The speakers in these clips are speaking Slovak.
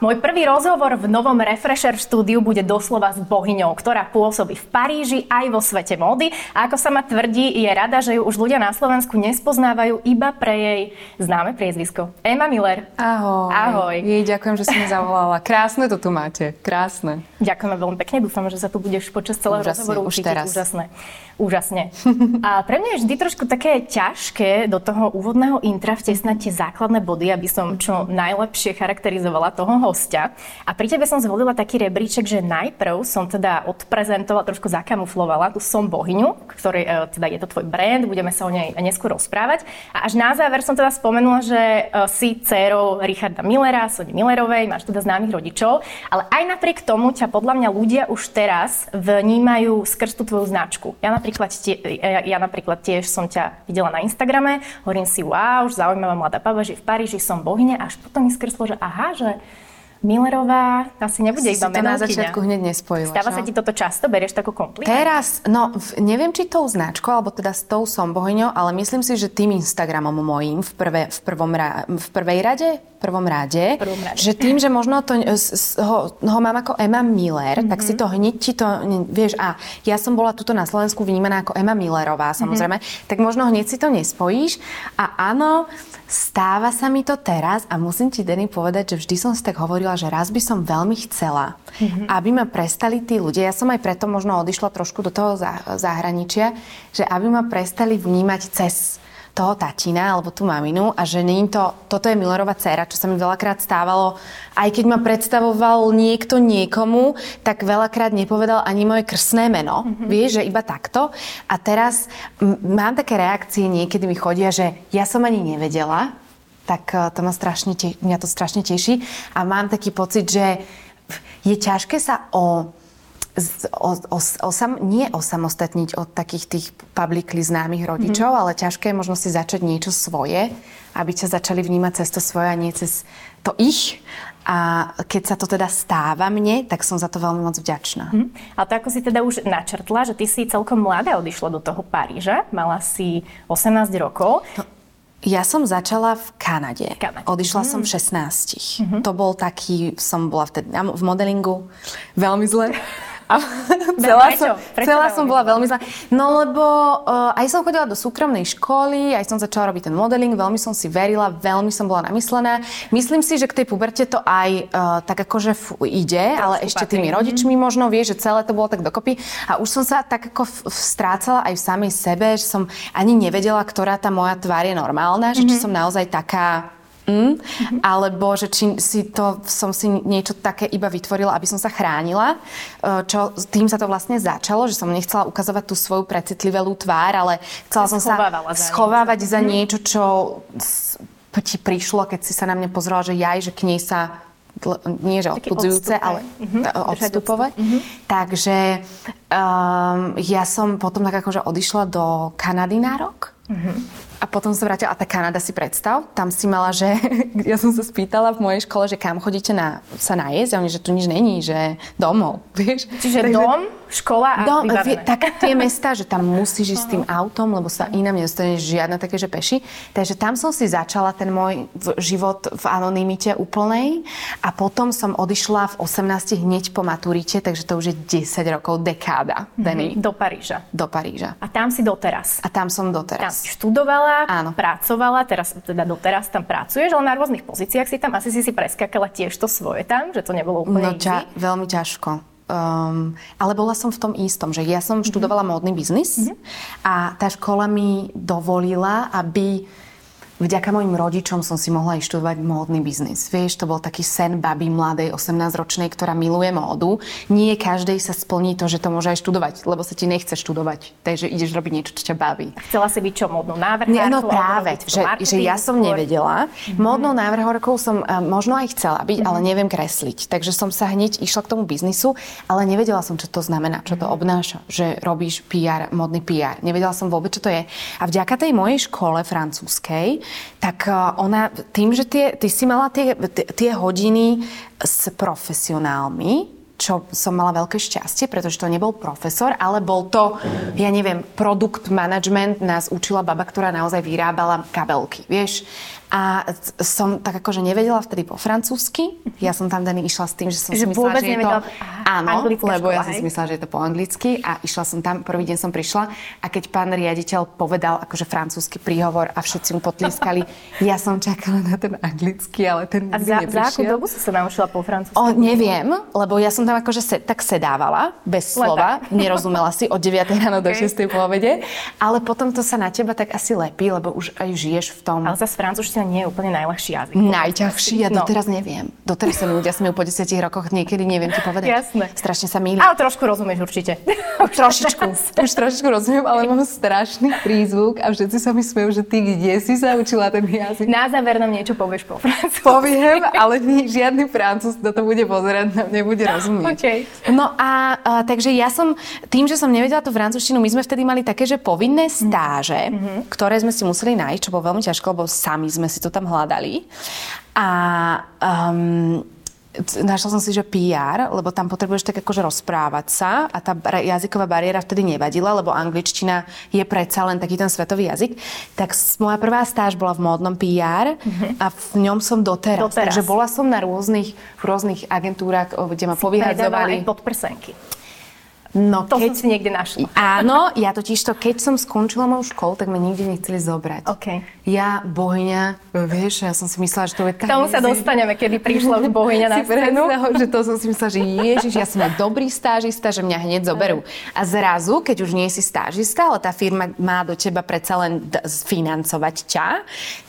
Môj prvý rozhovor v novom Refresher štúdiu bude doslova s bohyňou, ktorá pôsobí v Paríži aj vo svete módy. A ako sa ma tvrdí, je rada, že ju už ľudia na Slovensku nespoznávajú iba pre jej známe priezvisko. Emma Miller. Ahoj. Ahoj. Jej, ďakujem, že si mi zavolala. Krásne to tu máte. Krásne. Ďakujeme veľmi pekne. Dúfam, že sa tu budeš počas celého Úžasne, rozhovoru už teraz. úžasné. Úžasne. A pre mňa je vždy trošku také ťažké do toho úvodného intra vtesnať tie základné body, aby som čo najlepšie charakterizovala toho hostia. A pri tebe som zvolila taký rebríček, že najprv som teda odprezentovala, trošku zakamuflovala tú som bohyňu, ktorý, e, teda je to tvoj brand, budeme sa o nej neskôr rozprávať. A až na záver som teda spomenula, že e, si dcérou Richarda Millera, Sony Millerovej, máš teda známych rodičov, ale aj napriek tomu ťa podľa mňa ľudia už teraz vnímajú skrz tú tvoju značku. Ja napríklad, tie, ja, ja napríklad tiež som ťa videla na Instagrame, hovorím si, wow, už zaujímavá mladá pava, že v Paríži som bohyňa, až potom mi skrslo, že aha, že Millerová asi nebude Si iba to na menovkyňa. začiatku hneď nespojila. Stáva sa čo? ti toto často? Berieš to ako kompliment? Teraz, no neviem, či tou značkou, alebo teda s tou som bohyňou, ale myslím si, že tým Instagramom mojím v, prvé, v, prvom ra, v prvej rade, v prvom rade, prvom rade. že tým, že možno to, s, ho, ho mám ako Emma Miller, mm-hmm. tak si to hneď ti to, vieš, a ja som bola tuto na Slovensku vnímaná ako Emma Millerová, samozrejme, mm-hmm. tak možno hneď si to nespojíš. A áno, stáva sa mi to teraz a musím ti, Denny, povedať, že vždy som si tak hovorila, že raz by som veľmi chcela, mm-hmm. aby ma prestali tí ľudia, ja som aj preto možno odišla trošku do toho za- zahraničia, že aby ma prestali vnímať cez toho tatina alebo tú maminu a že nie to, toto je Millerová dcéra, čo sa mi veľakrát stávalo. Aj keď ma predstavoval niekto niekomu, tak veľakrát nepovedal ani moje krsné meno. Mm-hmm. Vieš, že iba takto. A teraz m- mám také reakcie, niekedy mi chodia, že ja som ani nevedela, tak eh, to ma strašne te- mňa to strašne teší. A mám taký pocit, že je ťažké sa o z- o, o, osam, nie osamostatniť od takých tých publicly známych rodičov, mm-hmm. ale ťažké je možno si začať niečo svoje, aby ťa začali vnímať cez to svoje a nie cez to ich. A keď sa to teda stáva mne, tak som za to veľmi moc vďačná. Hm. Ale to ako si teda už načrtla, že ty si celkom mladá odišla do toho Paríža, mala si 18 rokov. Ja som začala v Kanade. Kanade. Odišla som v 16. To bol taký, som bola vtedy v modelingu veľmi zle. A celá prečo? som, Prečo celá som bola veľmi zlá. No lebo uh, aj som chodila do súkromnej školy, aj som začala robiť ten modeling, veľmi som si verila, veľmi som bola namyslená. Myslím si, že k tej puberte to aj uh, tak akože f- ide, ale ešte patrí. tými rodičmi možno, vieš, že celé to bolo tak dokopy. A už som sa tak ako v- strácala aj v samej sebe, že som ani nevedela, ktorá tá moja tvár je normálna, že či som naozaj taká Mm, alebo že či si to, som si niečo také iba vytvorila, aby som sa chránila. E, Čo, tým sa to vlastne začalo, že som nechcela ukazovať tú svoju precitlivelú tvár, ale chcela som sa za schovávať za niečo, čo ti prišlo, keď si sa na mňa pozrela, že jaj, že k nej sa nie že odpudzujúce, ale e, Držať odstupovať. Takže um, ja som potom tak akože odišla do Kanady na rok. A potom sa vrátila, a tá Kanada si predstav, tam si mala, že ja som sa spýtala v mojej škole, že kam chodíte na, sa najesť, a oni, že tu nič není, že domov, vieš. Čiže dom, škola a Dom, vie, tak tie mesta, že tam musíš ísť s tým autom, lebo sa inám nedostaneš žiadne také, že peši. Takže tam som si začala ten môj život v anonimite úplnej a potom som odišla v 18 hneď po maturite, takže to už je 10 rokov, dekáda, Denny, Do Paríža. do Paríža. A tam si doteraz. A tam som Tam doteraz. si študovala, Áno. pracovala, teraz teda doteraz tam pracuješ, ale na rôznych pozíciách si tam asi si si preskakala tiež to svoje tam, že to nebolo úplne No easy. veľmi ťažko. Um, ale bola som v tom istom, že ja som študovala módny biznis a tá škola mi dovolila, aby vďaka mojim rodičom som si mohla študovať módny biznis. Vieš, to bol taký sen baby mladej 18-ročnej, ktorá miluje módu. Nie každej sa splní to, že to môže aj študovať, lebo sa ti nechce študovať. Takže ideš robiť niečo, čo ťa baví. Chcela si byť čo, módnu návrhárkou? no práve, že, že ja som nevedela. Mm-hmm. Módnou návrhárkou som uh, možno aj chcela byť, mm-hmm. ale neviem kresliť. Takže som sa hneď išla k tomu biznisu, ale nevedela som, čo to znamená, čo to mm-hmm. obnáša, že robíš PR, modný PR. Nevedela som vôbec, čo to je. A vďaka tej mojej škole francúzskej, tak e, ona, tým, že tie, ty si mala tie, tie hodiny s profesionálmi, čo som mala veľké šťastie, pretože to nebol profesor, ale bol to, ja neviem, produkt management nás učila baba, ktorá naozaj vyrábala kabelky, vieš. A som tak akože nevedela vtedy po francúzsky. Ja som tam daný išla s tým, že som že si myslela, že je to... Áno, lebo škola, ja som si myslela, že je to po anglicky a išla som tam, prvý deň som prišla a keď pán riaditeľ povedal akože francúzsky príhovor a všetci mu potliskali, ja som čakala na ten anglický, ale ten A za, za akú dobu si sa naučila po francúzsky? O, neviem, lebo ja som tam akože se, tak sedávala, bez slova, nerozumela si od 9 ráno okay. do 6 po obede, ale potom to sa na teba tak asi lepí, lebo už aj žiješ v tom. Ale zase francúzština angličtina nie je úplne najľahší jazyk. Najťažší? Ja no. doteraz neviem. Doteraz sa ľudia smejú po 10 rokoch, niekedy neviem ti povedať. Jasné. Strašne sa mýlim. Ale trošku rozumieš určite. Už trošičku. Už trošičku rozumiem, ale mám strašný prízvuk a všetci sa mi smejú, že ty kde si sa učila ten jazyk. Na záver nám niečo povieš po francúzsku. Poviem, ale nie, žiadny francúz do to bude pozerať, nám nebude rozumieť. Okay. No a, a takže ja som, tým, že som nevedela tú francúzštinu, my sme vtedy mali také, že povinné stáže, mm-hmm. ktoré sme si museli nájsť, čo bolo veľmi ťažké, lebo sami sme si to tam hľadali. A um, našla som si, že PR, lebo tam potrebuješ tak akože rozprávať sa a tá jazyková bariéra vtedy nevadila, lebo angličtina je predsa len taký ten svetový jazyk. Tak moja prvá stáž bola v módnom PR mm-hmm. a v ňom som doteraz. doteraz. Takže bola som na rôznych, v rôznych agentúrach, kde ma povyhadzovali. aj podprsenky. No, to keď... som si niekde našla. Áno, ja totiž to, keď som skončila moju školu, tak ma nikde nechceli zobrať. Okay. Ja, bohyňa, vieš, ja som si myslela, že to je tak... Tomu sa dostaneme, kedy prišla už bohyňa na scénu. že to som si myslela, že ježiš, ja som dobrý stážista, že mňa hneď zoberú. A zrazu, keď už nie si stážista, ale tá firma má do teba predsa len financovať ťa,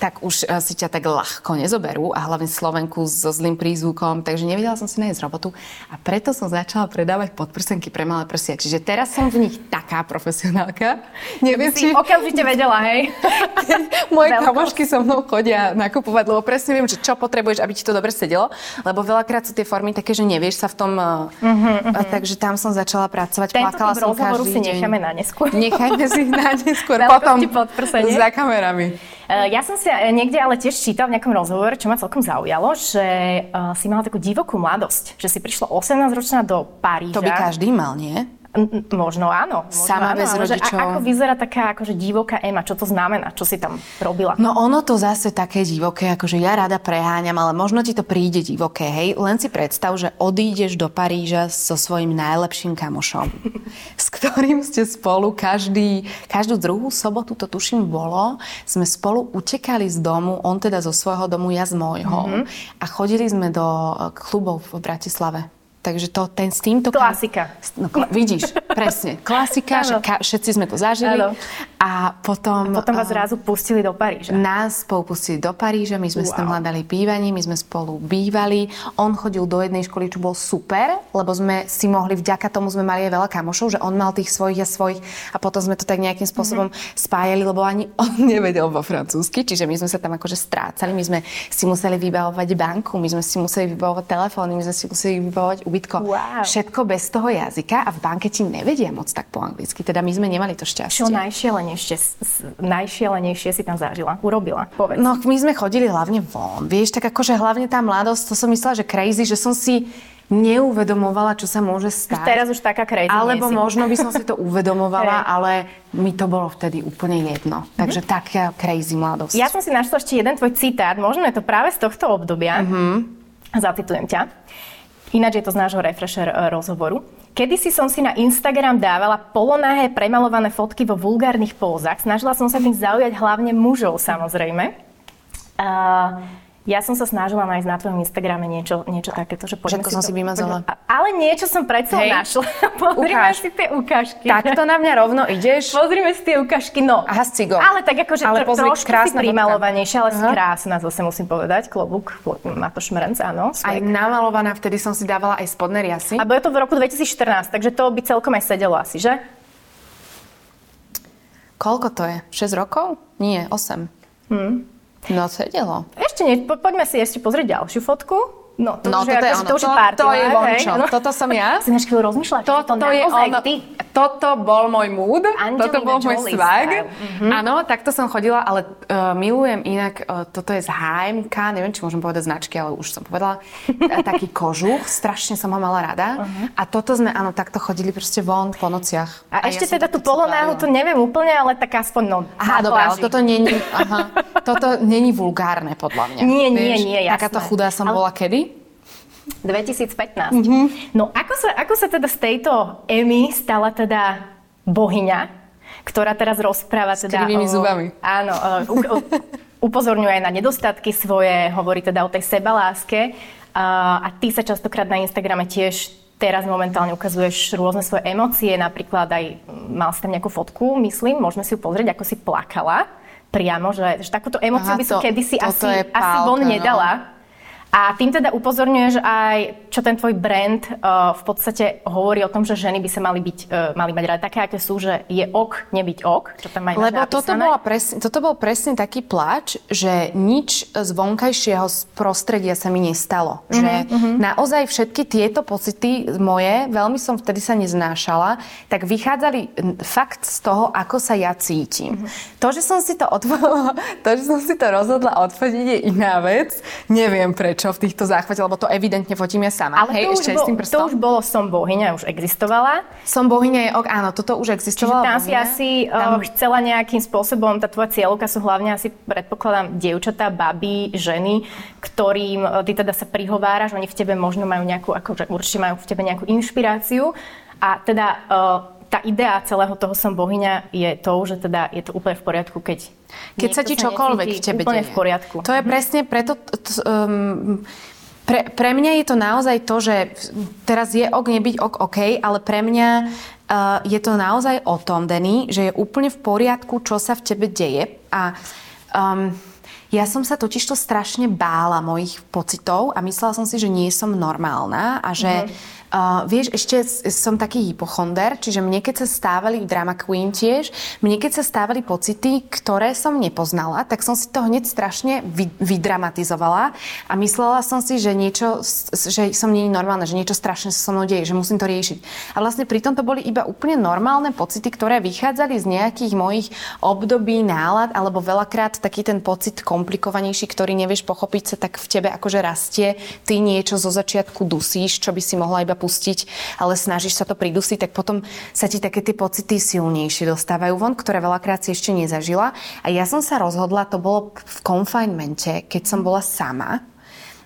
tak už uh, si ťa tak ľahko nezoberú a hlavne Slovenku so zlým prízvukom, takže nevedela som si nájsť robotu a preto som začala predávať podprsenky pre malé prsia. Čiže teraz som v nich taká profesionálka. Neviem, si či... okamžite vedela, hej? Moje kamošky so mnou chodia nakupovať, lebo presne viem, že čo potrebuješ, aby ti to dobre sedelo. Lebo veľakrát sú tie formy také, že nevieš sa v tom... Uh-huh, uh-huh. Takže tam som začala pracovať. Tento Plakala som každý si necháme na neskôr. Nechajme si na neskôr. potom za kamerami. Eh, ja som si niekde ale tiež čítal v nejakom rozhovore, čo ma celkom zaujalo, že uh, si mala takú divokú mladosť, že si prišla 18-ročná do Paríža. To by každý mal, nie? Možno áno. Možno Sama áno, bez rodičov. A, ako vyzerá taká akože divoká Ema? Čo to znamená? Čo si tam robila? No ono to zase také divoké, akože ja rada preháňam, ale možno ti to príde divoké, hej? Len si predstav, že odídeš do Paríža so svojím najlepším kamošom, s ktorým ste spolu každý, každú druhú sobotu, to tuším bolo, sme spolu utekali z domu, on teda zo svojho domu, ja z môjho. Mm-hmm. A chodili sme do klubov v Bratislave. Takže to, ten s týmto... Klasika. No, kla, vidíš, presne. Klasika, že ka, všetci sme to zažili. Ano. A potom... A potom vás zrazu pustili do Paríža. Nás spolu pustili do Paríža, my sme wow. si tam hľadali bývanie, my sme spolu bývali. On chodil do jednej školy, čo bol super, lebo sme si mohli, vďaka tomu sme mali aj veľa kamošov, že on mal tých svojich a svojich a potom sme to tak nejakým spôsobom mm-hmm. spájali, lebo ani on nevedel vo francúzsky, čiže my sme sa tam akože strácali, my sme si museli vybavovať banku, my sme si museli vybavovať telefóny, my sme si museli vybavovať ubytko. Wow. Všetko bez toho jazyka a v banke ti nevedia moc tak po anglicky. Teda my sme nemali to šťastie. Čo najšialenejšie, najšialenejšie si tam zažila, urobila? Povedz. No my sme chodili hlavne von. Vieš, tak akože hlavne tá mladosť, to som myslela, že crazy, že som si neuvedomovala, čo sa môže stať. Teraz už taká crazy Alebo možno by som si to uvedomovala, ale mi to bolo vtedy úplne jedno. Takže mm-hmm. taká crazy mladosť. Ja som si našla ešte jeden tvoj citát, možno je to práve z tohto obdobia. Mm-hmm. Zacitujem ťa. Ináč je to z nášho refresher e, rozhovoru. Kedy si som si na Instagram dávala polonahé premalované fotky vo vulgárnych pózach. Snažila som sa tým zaujať hlavne mužov, samozrejme. Uh, Ja som sa snažila nájsť na tvojom Instagrame niečo, niečo takéto, že Všetko som si vymazala. Ale niečo som predsa Hej. našla. Pozrime Ukáž. si tie ukážky. Takto na mňa rovno ideš. Pozrime si tie ukážky, no. Aha, s cigou. Ale tak akože Ale pozri, trošku si primalovanejšia, ale si Aha. krásna, zase musím povedať. Klobúk, Matoš Šmerenc, áno. Aj Svek. namalovaná, vtedy som si dávala aj spodné riasy. A bude to v roku 2014, takže to by celkom aj sedelo asi, že? Koľko to je? 6 rokov? Nie, 8. Hm. No, sedelo. Ešte nie, po, poďme si ešte pozrieť ďalšiu fotku. No, to No, už toto je akože- ono. to už je To- party to je vončo. no. Toto som ja. Si než chvíľu rozmýšľať, či Toto to je ono. ty. Toto bol môj mood, Angelina toto bol môj Jolie. Mhm. Áno, takto som chodila, ale uh, milujem inak, uh, toto je z HMK, neviem, či môžem povedať značky, ale už som povedala, uh, taký kožuch, strašne som ho mala rada. A toto sme, áno, takto chodili proste von po nociach. A, ešte ja teda to tú polonáhu, bavila. to neviem úplne, ale tak aspoň no, Aha, na ale pláži. toto není, aha, toto není vulgárne podľa mňa. Nie, nie, nie, jasné. Takáto chudá som bola kedy? 2015. Mhm. No ako sa, ako sa teda z tejto Emmy stala teda bohyňa, ktorá teraz rozpráva teda krivými o, zubami. Áno, o, u, u, upozorňuje aj na nedostatky svoje, hovorí teda o tej sebaláske a, a ty sa častokrát na Instagrame tiež teraz momentálne ukazuješ rôzne svoje emócie, napríklad aj mal si tam nejakú fotku, myslím, môžeme si ju pozrieť, ako si plakala priamo, že, že takúto emóciu Aha, by som to- kedysi asi, je asi von pálka, no. A tým teda upozorňuješ aj, čo ten tvoj brand uh, v podstate hovorí o tom, že ženy by sa mali, byť, uh, mali mať rada také, aké sú, že je ok nebyť ok, čo tam aj máš Lebo toto, bola presne, toto bol presne taký pláč, že nič z vonkajšieho z prostredia sa mi nestalo. Mhm, Že naozaj všetky tieto pocity moje, veľmi som vtedy sa neznášala, tak vychádzali fakt z toho, ako sa ja cítim. Mhm. To, že som si to, odvo- to, že som si to rozhodla odfotiť je iná vec. Neviem prečo v týchto záchvate, lebo to evidentne fotím ja sama. Ale Hej, to, už ešte bol, s tým to už bolo Som bohyňa, už existovala. Som bohyňa je ok, áno, toto už Čiže existovalo. tam si bohyňa. asi Tam- uh, chcela nejakým spôsobom, tá tvoja cieľovka sú hlavne asi, predpokladám, dievčatá, baby, ženy, ktorým uh, ty teda sa prihováraš, oni v tebe možno majú nejakú, akože určite majú v tebe nejakú inšpiráciu. A teda uh, tá idea celého toho som bohyňa je to, že teda je to úplne v poriadku, keď Keď sa ti čokoľvek v tebe úplne deje. v poriadku. To je presne preto... Um, pre, pre mňa je to naozaj to, že teraz je ok, nebyť ok, ok, ale pre mňa uh, je to naozaj o tom, Denny, že je úplne v poriadku, čo sa v tebe deje. A um, ja som sa totižto strašne bála mojich pocitov a myslela som si, že nie som normálna a že Uh, vieš, ešte som taký hypochonder, čiže mne keď sa stávali v Drama Queen tiež, mne keď sa stávali pocity, ktoré som nepoznala, tak som si to hneď strašne vy, vydramatizovala a myslela som si, že niečo, že som nie normálna, že niečo strašne sa so mnou deje, že musím to riešiť. A vlastne pritom to boli iba úplne normálne pocity, ktoré vychádzali z nejakých mojich období, nálad, alebo veľakrát taký ten pocit komplikovanejší, ktorý nevieš pochopiť sa, tak v tebe akože rastie, ty niečo zo začiatku dusíš, čo by si mohla iba pustiť, ale snažíš sa to pridusiť, tak potom sa ti také tie pocity silnejšie dostávajú von, ktoré veľakrát si ešte nezažila. A ja som sa rozhodla, to bolo v confinemente, keď som bola sama.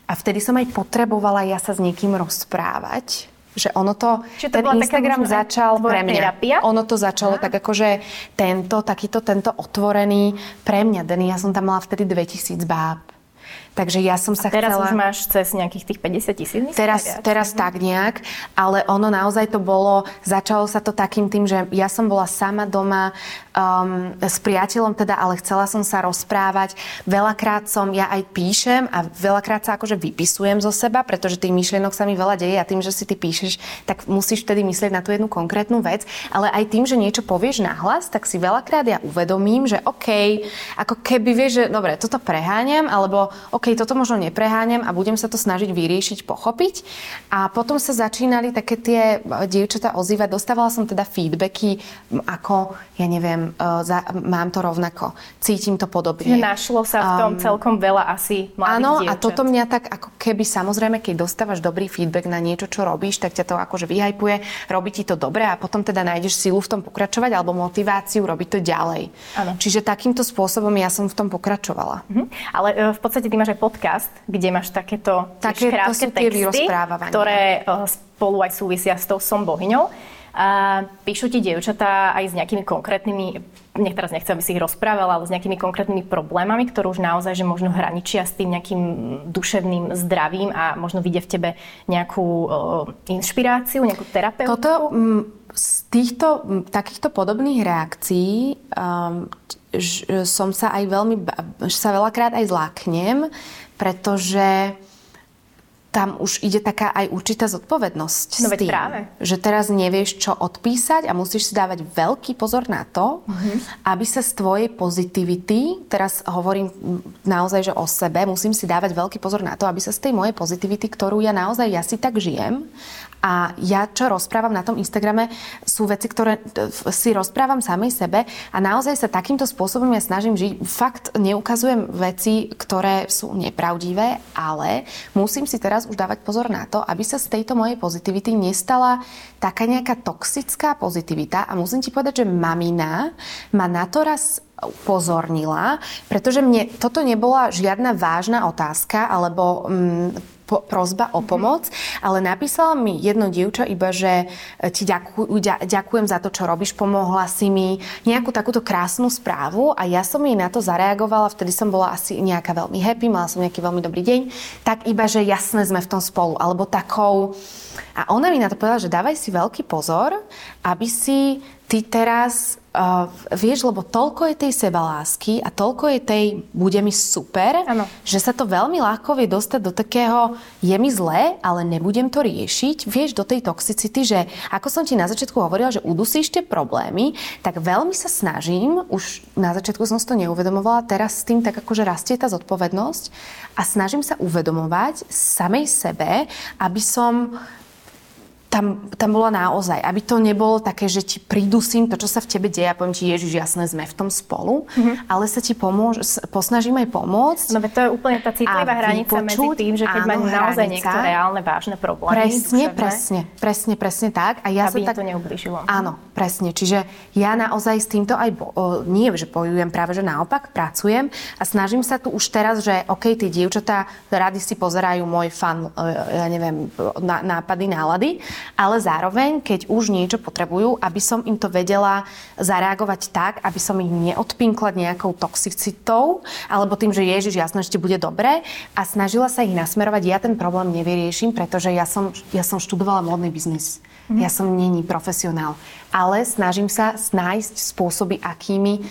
A vtedy som aj potrebovala ja sa s niekým rozprávať. Že ono to, Čiže to ten taká Instagram aj začal pre mňa. terapia? Ono to začalo tak akože tento, takýto, tento otvorený pre mňa, Denny, ja som tam mala vtedy 2000 báb. Takže ja som sa Teraz chcela... už máš cez nejakých tých 50 tisíc? Teraz, viac. teraz tak nejak, ale ono naozaj to bolo, začalo sa to takým tým, že ja som bola sama doma um, s priateľom teda, ale chcela som sa rozprávať. Veľakrát som, ja aj píšem a veľakrát sa akože vypisujem zo seba, pretože tých myšlienok sa mi veľa deje a tým, že si ty píšeš, tak musíš vtedy myslieť na tú jednu konkrétnu vec, ale aj tým, že niečo povieš nahlas, tak si veľakrát ja uvedomím, že OK, ako keby vieš, že dobre, toto preháňam, alebo OK, toto možno nepreháňam a budem sa to snažiť vyriešiť, pochopiť. A potom sa začínali také tie e, dievčatá ozývať. Dostávala som teda feedbacky, ako, ja neviem, e, za, mám to rovnako, cítim to podobne. Našlo sa v tom Um, celkom veľa asi mladých Áno, a dievčat. toto mňa tak ako keby samozrejme, keď dostávaš dobrý feedback na niečo, čo robíš, tak ťa to akože vyhajpuje, robí ti to dobre a potom teda nájdeš silu v tom pokračovať alebo motiváciu robiť to ďalej. Áno. Čiže takýmto spôsobom ja som v tom pokračovala. Mhm. Ale e, v podstate ty máš podcast, kde máš takéto Také- krátke texty, ktoré e, spolu aj súvisia s tou som bohyňou. A píšu ti dievčatá aj s nejakými konkrétnymi nech teraz nechcem, aby si ich rozprávala, ale s nejakými konkrétnymi problémami, ktoré už naozaj, že možno hraničia s tým nejakým duševným zdravím a možno vidia v tebe nejakú uh, inšpiráciu, nejakú terapeutiku? Toto, m, z týchto takýchto podobných reakcií um, ž, som sa aj veľmi, sa veľakrát aj zláknem, pretože tam už ide taká aj určitá zodpovednosť no, s tým, práve. že teraz nevieš, čo odpísať a musíš si dávať veľký pozor na to, uh-huh. aby sa z tvojej pozitivity, teraz hovorím naozaj, že o sebe, musím si dávať veľký pozor na to, aby sa z tej mojej pozitivity, ktorú ja naozaj, ja si tak žijem, a ja, čo rozprávam na tom Instagrame, sú veci, ktoré si rozprávam samej sebe a naozaj sa takýmto spôsobom ja snažím žiť. Fakt neukazujem veci, ktoré sú nepravdivé, ale musím si teraz už dávať pozor na to, aby sa z tejto mojej pozitivity nestala taká nejaká toxická pozitivita. A musím ti povedať, že mamina ma na to raz upozornila, pretože mne toto nebola žiadna vážna otázka alebo mm, po, prozba o pomoc, ale napísala mi jedno dievča iba, že e, ti ďakuj, ďakujem za to, čo robíš, pomohla si mi nejakú takúto krásnu správu a ja som jej na to zareagovala, vtedy som bola asi nejaká veľmi happy, mala som nejaký veľmi dobrý deň, tak iba, že jasne sme v tom spolu, alebo takou... A ona mi na to povedala, že dávaj si veľký pozor, aby si ty teraz uh, vieš, lebo toľko je tej sebalásky a toľko je tej bude mi super, ano. že sa to veľmi ľahko vie dostať do takého je mi zlé, ale nebudem to riešiť. Vieš, do tej toxicity, že ako som ti na začiatku hovorila, že udusíš tie problémy, tak veľmi sa snažím, už na začiatku som si to neuvedomovala, teraz s tým tak akože rastie tá zodpovednosť a snažím sa uvedomovať samej sebe, aby som tam, tam bola naozaj, aby to nebolo také, že ti pridusím to, čo sa v tebe deje a poviem ti, Ježiš, jasné, sme v tom spolu, mm-hmm. ale sa ti pomôž, posnažím aj pomôcť. No to je úplne tá citlivá hranica medzi tým, že keď má naozaj niekto reálne vážne problémy. Presne, duševné, presne, presne, presne tak. A ja aby sa tak, to neubližilo. Áno, presne. Čiže ja naozaj s týmto aj, bo, nie, že bojujem, práve že naopak pracujem a snažím sa tu už teraz, že OK, tie dievčatá rady si pozerajú môj fan, e, ja neviem, nápady, nálady, ale zároveň, keď už niečo potrebujú, aby som im to vedela zareagovať tak, aby som ich neodpinkla nejakou toxicitou, alebo tým, že Ježiš, jasno, ešte bude dobre a snažila sa ich nasmerovať. Ja ten problém nevyrieším, pretože ja som, ja som študovala módny biznis. Mm. Ja som není profesionál. Ale snažím sa nájsť spôsoby, akými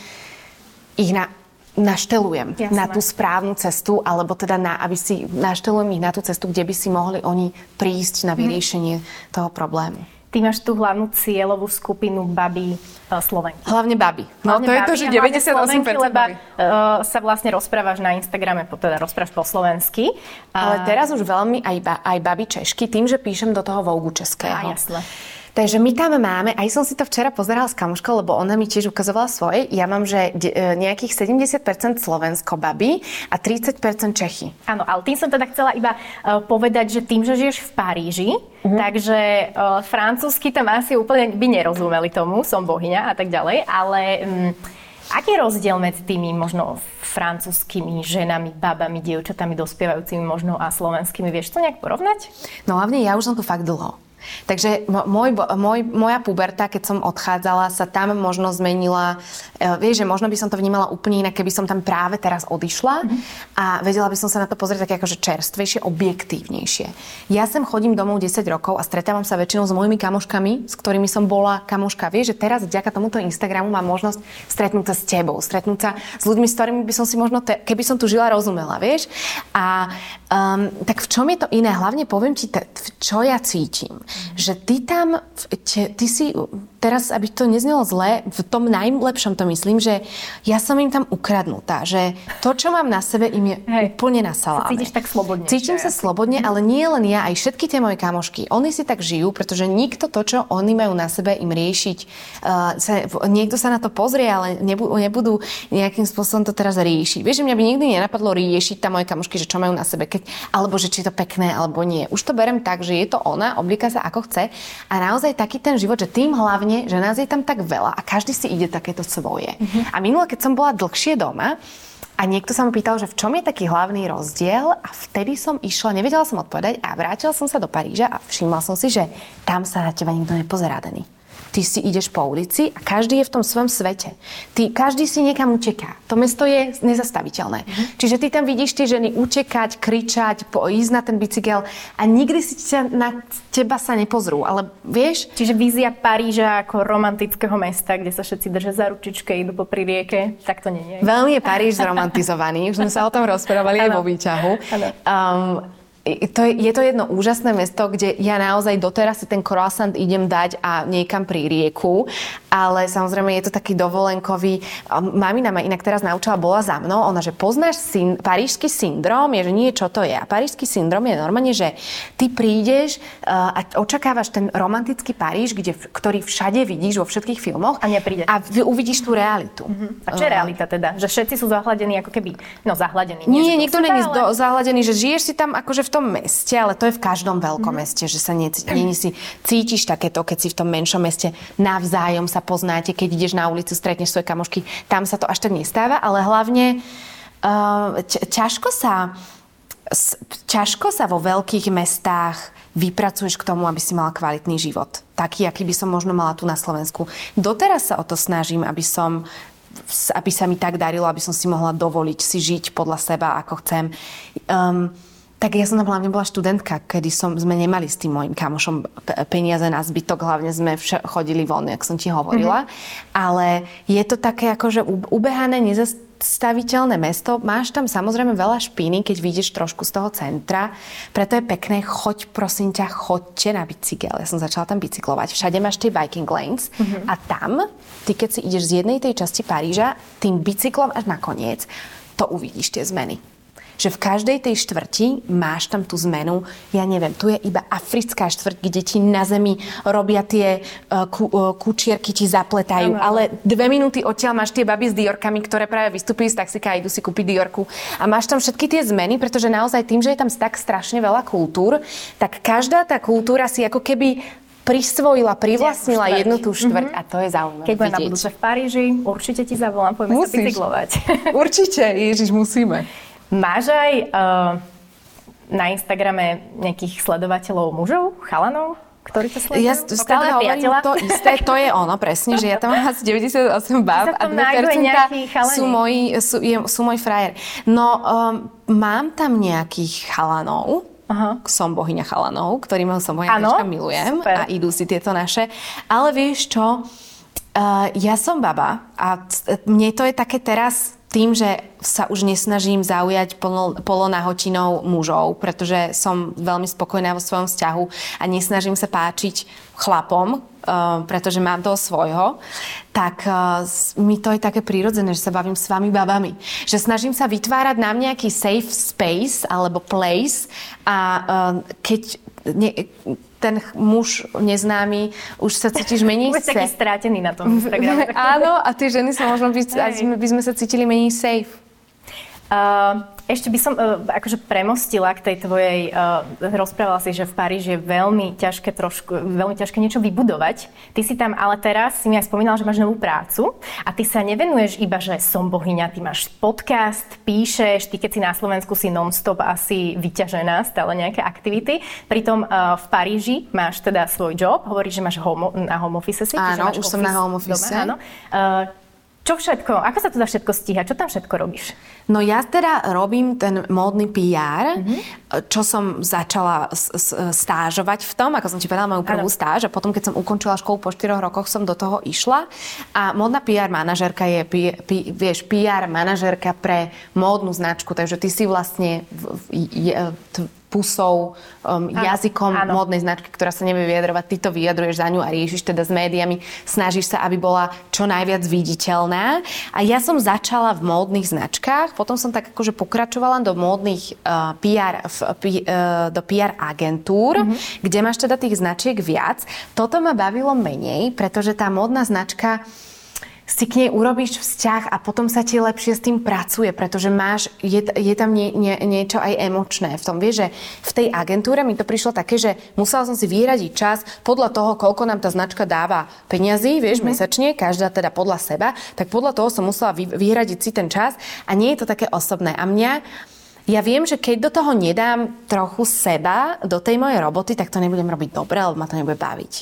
ich na, naštelujem Jasné. na tú správnu cestu, alebo teda na, aby si naštelujem ich na tú cestu, kde by si mohli oni prísť na mhm. vyriešenie mm. toho problému. Ty máš tú hlavnú cieľovú skupinu baby uh, Slovenky. Hlavne baby. No hlavne to je to, že 98% lebo uh, sa vlastne rozprávaš na Instagrame, teda rozprávaš po slovensky. Ale teraz už veľmi aj, ba, aj baby češky, tým, že píšem do toho Vogue českého. A jasne. Takže my tam máme, aj som si to včera pozerala s kamuškou, lebo ona mi tiež ukazovala svoje. Ja mám, že e, nejakých 70% Slovensko baby a 30% Čechy. Áno, ale tým som teda chcela iba uh, povedať, že tým, že žiješ v Paríži, mm-hmm. takže uh, francúzsky tam asi úplne by nerozumeli tomu, som bohyňa a tak ďalej, ale... Um, Aký je rozdiel medzi tými možno francúzskými ženami, babami, dievčatami, dospievajúcimi možno a slovenskými? Vieš to nejak porovnať? No hlavne ja už som tu fakt dlho. Takže môj, môj, moja puberta, keď som odchádzala, sa tam možno zmenila. E, vieš, že možno by som to vnímala úplne inak, keby som tam práve teraz odišla mm-hmm. a vedela by som sa na to pozrieť tak akože čerstvejšie, objektívnejšie. Ja sem chodím domov 10 rokov a stretávam sa väčšinou s mojimi kamoškami, s ktorými som bola kamoška. Vieš, že teraz vďaka tomuto Instagramu mám možnosť stretnúť sa s tebou, stretnúť sa s ľuďmi, s ktorými by som si možno, te, keby som tu žila, rozumela, vieš. A um, tak v čom je to iné? Hlavne poviem ti, te, čo ja cítim že ty tam, ty si teraz, aby to neznelo zle, v tom najlepšom to myslím, že ja som im tam ukradnutá, že to, čo mám na sebe, im je Hej. úplne na saláme. Cítiš tak slobodne. Cítim sa slobodne, ale nie len ja, aj všetky tie moje kamošky. Oni si tak žijú, pretože nikto to, čo oni majú na sebe, im riešiť. Uh, sa, niekto sa na to pozrie, ale nebudú, nebudú nejakým spôsobom to teraz riešiť. Vieš, že mňa by nikdy nenapadlo riešiť tam moje kamošky, že čo majú na sebe, keď, alebo že či je to pekné, alebo nie. Už to berem tak, že je to ona, oblíka sa ako chce. A naozaj taký ten život, že tým hlavne hlavne, že nás je tam tak veľa a každý si ide takéto svoje. Mm-hmm. A minule, keď som bola dlhšie doma, a niekto sa ma pýtal, že v čom je taký hlavný rozdiel a vtedy som išla, nevedela som odpovedať a vrátila som sa do Paríža a všimla som si, že tam sa na teba nikto nepozerá, Dani. Ty si ideš po ulici a každý je v tom svojom svete. Ty, každý si niekam uteká. To mesto je nezastaviteľné. Mm-hmm. Čiže ty tam vidíš tie ženy utekať, kričať, po, ísť na ten bicykel a nikdy si ťa, na teba sa nepozrú. Ale vieš... Čiže vízia Paríža ako romantického mesta, kde sa všetci držia za ručičke, idú po rieke, tak to nie je. Veľmi je Paríž zromantizovaný. Už sme sa o tom rozprávali aj vo výťahu. Um, to je, je to jedno úžasné mesto, kde ja naozaj doteraz si ten croissant idem dať a niekam pri rieku, ale samozrejme je to taký dovolenkový. Mamina ma inak teraz naučila, bola za mnou, ona, že poznáš syn, parížský syndrom, je, že nie, čo to je. A parížský syndrom je normálne, že ty prídeš uh, a očakávaš ten romantický Paríž, kde, ktorý všade vidíš vo všetkých filmoch. A nepríde. A uvidíš tú realitu. Uh-huh. A čo je realita teda? Že všetci sú zahladení ako keby, no zahladení. Nie, nie nikto není ale... zahladený, že žiješ si tam akože v tom meste, ale to je v každom veľkom mm-hmm. meste, že sa nie, nie si cítiš takéto, keď si v tom menšom meste navzájom sa poznáte, keď ideš na ulicu, stretneš svoje kamošky, tam sa to až tak nestáva, ale hlavne uh, ťažko sa ťažko sa vo veľkých mestách vypracuješ k tomu, aby si mala kvalitný život. Taký, aký by som možno mala tu na Slovensku. Doteraz sa o to snažím, aby som aby sa mi tak darilo, aby som si mohla dovoliť si žiť podľa seba, ako chcem. Um, tak ja som tam hlavne bola študentka, kedy som, sme nemali s tým mojim kamošom peniaze na zbytok, hlavne sme vš- chodili von, jak som ti hovorila. Mm-hmm. Ale je to také akože ubehané, nezastaviteľné mesto. Máš tam samozrejme veľa špíny, keď vidíš trošku z toho centra. Preto je pekné, choď prosím ťa, choďte na bicykel. Ja som začala tam bicyklovať. Všade máš tie biking lanes mm-hmm. a tam, ty keď si ideš z jednej tej časti Paríža, tým bicyklom až nakoniec, to uvidíš tie zmeny že v každej tej štvrti máš tam tú zmenu. Ja neviem, tu je iba africká štvrť, kde ti na zemi robia tie uh, ku, uh, kučierky, ti zapletajú. Ano. Ale dve minúty odtiaľ máš tie baby s diorkami, ktoré práve vystúpili z taxika a idú si kúpiť diorku. A máš tam všetky tie zmeny, pretože naozaj tým, že je tam tak strašne veľa kultúr, tak každá tá kultúra si ako keby prisvojila, privlastnila jednu tú štvrť mm-hmm. a to je zaujímavé Keď budem na budúce v Paríži, určite ti zavolám, poďme sa bicyklovať. Určite, Ježiš, musíme. Máš aj uh, na Instagrame nejakých sledovateľov mužov, chalanov? ktorí to sledujú? Ja stále hovorím to isté, to je ono, presne, že ja tam mám asi 98 bab a 2% sú moji, sú, je, sú môj frajer. No, um, mám tam nejakých chalanov, Aha. som bohyňa chalanov, ktorý som bohyňa milujem super. a idú si tieto naše. Ale vieš čo, uh, ja som baba a mne to je také teraz tým, že sa už nesnažím zaujať polonahotinou mužov, pretože som veľmi spokojná vo svojom vzťahu a nesnažím sa páčiť chlapom, uh, pretože mám toho svojho, tak uh, mi to je také prírodzené, že sa bavím s vami babami. Že snažím sa vytvárať nám nejaký safe space alebo place a uh, keď ne, ten muž neznámy, už sa cítiš menej Už taký strátený na tom Instagrame. Áno, a tie ženy sa možno by, by sme sa cítili menej safe. Uh, ešte by som uh, akože premostila k tej tvojej, uh, rozprávala si, že v Paríži je veľmi ťažké trošku, veľmi ťažké niečo vybudovať. Ty si tam ale teraz, si mi aj spomínala, že máš novú prácu a ty sa nevenuješ iba, že som bohyňa, ty máš podcast, píšeš, ty keď si na Slovensku si non-stop asi vyťažená, stále nejaké aktivity. Pritom uh, v Paríži máš teda svoj job, hovoríš, že máš home, na home office si. Áno, už som na home office. Doma, áno. Uh, čo všetko? Ako sa to dá všetko stíhať? Čo tam všetko robíš? No ja teda robím ten módny PR, mm-hmm. čo som začala stážovať v tom, ako som ti povedala, moju prvú ano. stáž a potom, keď som ukončila školu po 4 rokoch, som do toho išla. A módna PR manažerka je, P, P, vieš, PR manažerka pre módnu značku, takže ty si vlastne v, je, pusou, um, áno, jazykom áno. módnej značky, ktorá sa nevie vyjadrovať. Ty to vyjadruješ za ňu a riešiš teda s médiami. Snažíš sa, aby bola čo najviac viditeľná. A ja som začala v módnych značkách, potom som tak akože pokračovala do módnych uh, PR, v, uh, do PR agentúr, mm-hmm. kde máš teda tých značiek viac. Toto ma bavilo menej, pretože tá módna značka si k nej urobíš vzťah a potom sa ti lepšie s tým pracuje, pretože máš, je, je tam nie, nie, niečo aj emočné v tom. Vieš, že v tej agentúre mi to prišlo také, že musela som si vyradiť čas podľa toho, koľko nám tá značka dáva peňazí, vieš, mm-hmm. mesačne, každá teda podľa seba, tak podľa toho som musela vy, vyhradiť si ten čas a nie je to také osobné. A mňa ja viem, že keď do toho nedám trochu seba, do tej mojej roboty, tak to nebudem robiť dobre, alebo ma to nebude baviť.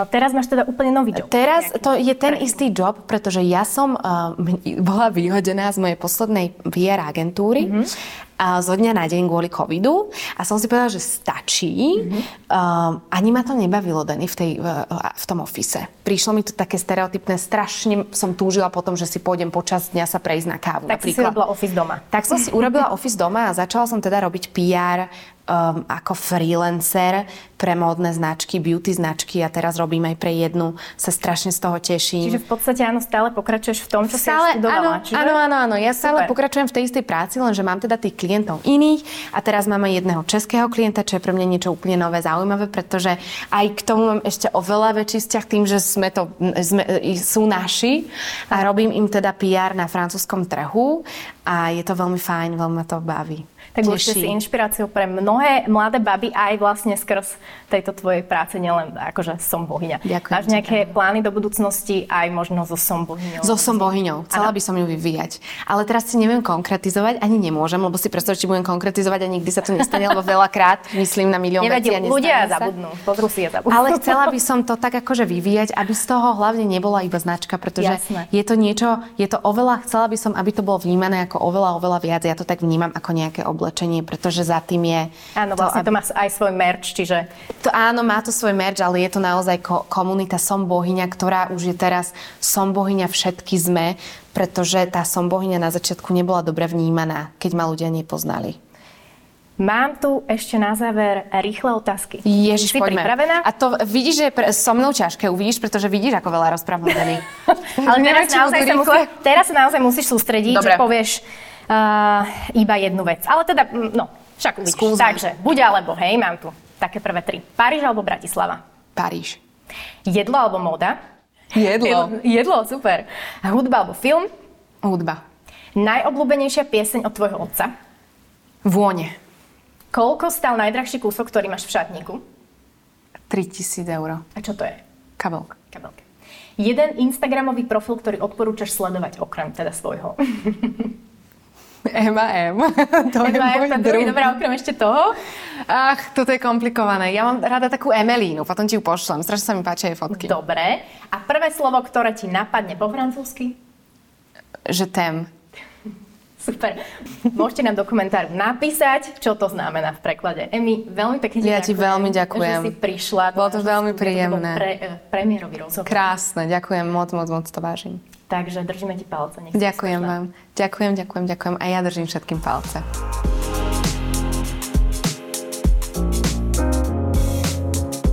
Ale teraz máš teda úplne nový job. Teraz to je ten istý job, pretože ja som uh, bola vyhodená z mojej poslednej VR agentúry mm-hmm zo dňa na deň kvôli covidu a som si povedala, že stačí. Mm-hmm. Uh, ani ma to nebavilo, Dani, v, tej, v, v tom ofise. Prišlo mi to také stereotypné, strašne som túžila potom, že si pôjdem počas dňa sa prejsť na kávu. Tak napríklad. si si robila office doma. Tak som si urobila office doma a začala som teda robiť PR um, ako freelancer pre módne značky, beauty značky a teraz robím aj pre jednu. Sa strašne z toho teším. Čiže v podstate áno, stále pokračuješ v tom, čo stále, si študovala. Áno, čiže... áno, áno, áno. Ja stále Super. pokračujem v tej istej práci, lenže mám teda tých klientov iných a teraz máme jedného českého klienta, čo je pre mňa niečo úplne nové, zaujímavé, pretože aj k tomu mám ešte oveľa väčší vzťah tým, že sme to, sme, sú naši a robím im teda PR na francúzskom trhu a je to veľmi fajn, veľmi ma to baví tak určite si inšpiráciou pre mnohé mladé baby aj vlastne skrz tejto tvojej práce, nielen akože som bohyňa. Ďakujem. Máš nejaké ďakujem. plány do budúcnosti aj možno so som bohyňou? So som bohyňou. Chcela ano. by som ju vyvíjať. Ale teraz si neviem konkretizovať, ani nemôžem, lebo si predstav, či budem konkretizovať a nikdy sa to nestane, lebo veľakrát myslím na milión vecí a ľudia zabudnú, pozrú si a zabudnú. Ale chcela by som to tak akože vyvíjať, aby z toho hlavne nebola iba značka, pretože Jasné. je to niečo, je to oveľa, chcela by som, aby to bolo vnímané ako oveľa, oveľa viac. Ja to tak vnímam ako nejaké oblečenie, pretože za tým je... Áno, vlastne to, aby... to má aj svoj merch, čiže... To, áno, má to svoj merch, ale je to naozaj ko- komunita Som bohyňa, ktorá už je teraz Som bohyňa všetky sme, pretože tá Som bohyňa na začiatku nebola dobre vnímaná, keď ma ľudia nepoznali. Mám tu ešte na záver rýchle otázky. Ježiš, si poďme. pripravená? A to vidíš, že je pre, so mnou ťažké, uvidíš, pretože vidíš, ako veľa rozprávam, Dani. Ale teraz, naozaj sa musí, teraz sa naozaj musíš sústrediť, Dobre. že povieš uh, iba jednu vec. Ale teda, no, však uvidíš. Skúzme. Takže, buď alebo, hej, mám tu také prvé tri. Paríž alebo Bratislava? Paríž. Jedlo alebo móda? Jedlo. Jedlo, super. Hudba alebo film? Hudba. Najobľúbenejšia pieseň od tvojho otca? Vône. Koľko stal najdrahší kúsok, ktorý máš v šatníku? 3000 eur. A čo to je? Kabelka. Kabelka. Jeden Instagramový profil, ktorý odporúčaš sledovať okrem teda svojho. Ema M. to je môj druhý. Dobrá, okrem ešte toho? Ach, toto je komplikované. Ja mám rada takú Emelínu, potom ti ju pošlem. Strašne sa mi páčia jej fotky. Dobre. A prvé slovo, ktoré ti napadne po francúzsky? Že tem. Super. Môžete nám do komentáru napísať, čo to znamená v preklade. Emi, veľmi pekne Ja ti veľmi ďakujem. Že si prišla. Bolo to veľmi príjemné. To pre, eh, premiérový rozhovor. Krásne, ďakujem, moc, moc, moc to vážim. Takže držíme ti palce. Nech ďakujem vám. Ďakujem, ďakujem, ďakujem. A ja držím všetkým palce.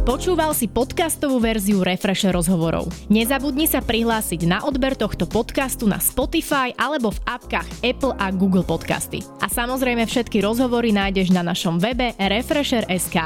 Počúval si podcastovú verziu Refresher rozhovorov. Nezabudni sa prihlásiť na odber tohto podcastu na Spotify alebo v apkách Apple a Google Podcasty. A samozrejme všetky rozhovory nájdeš na našom webe Refresher.sk.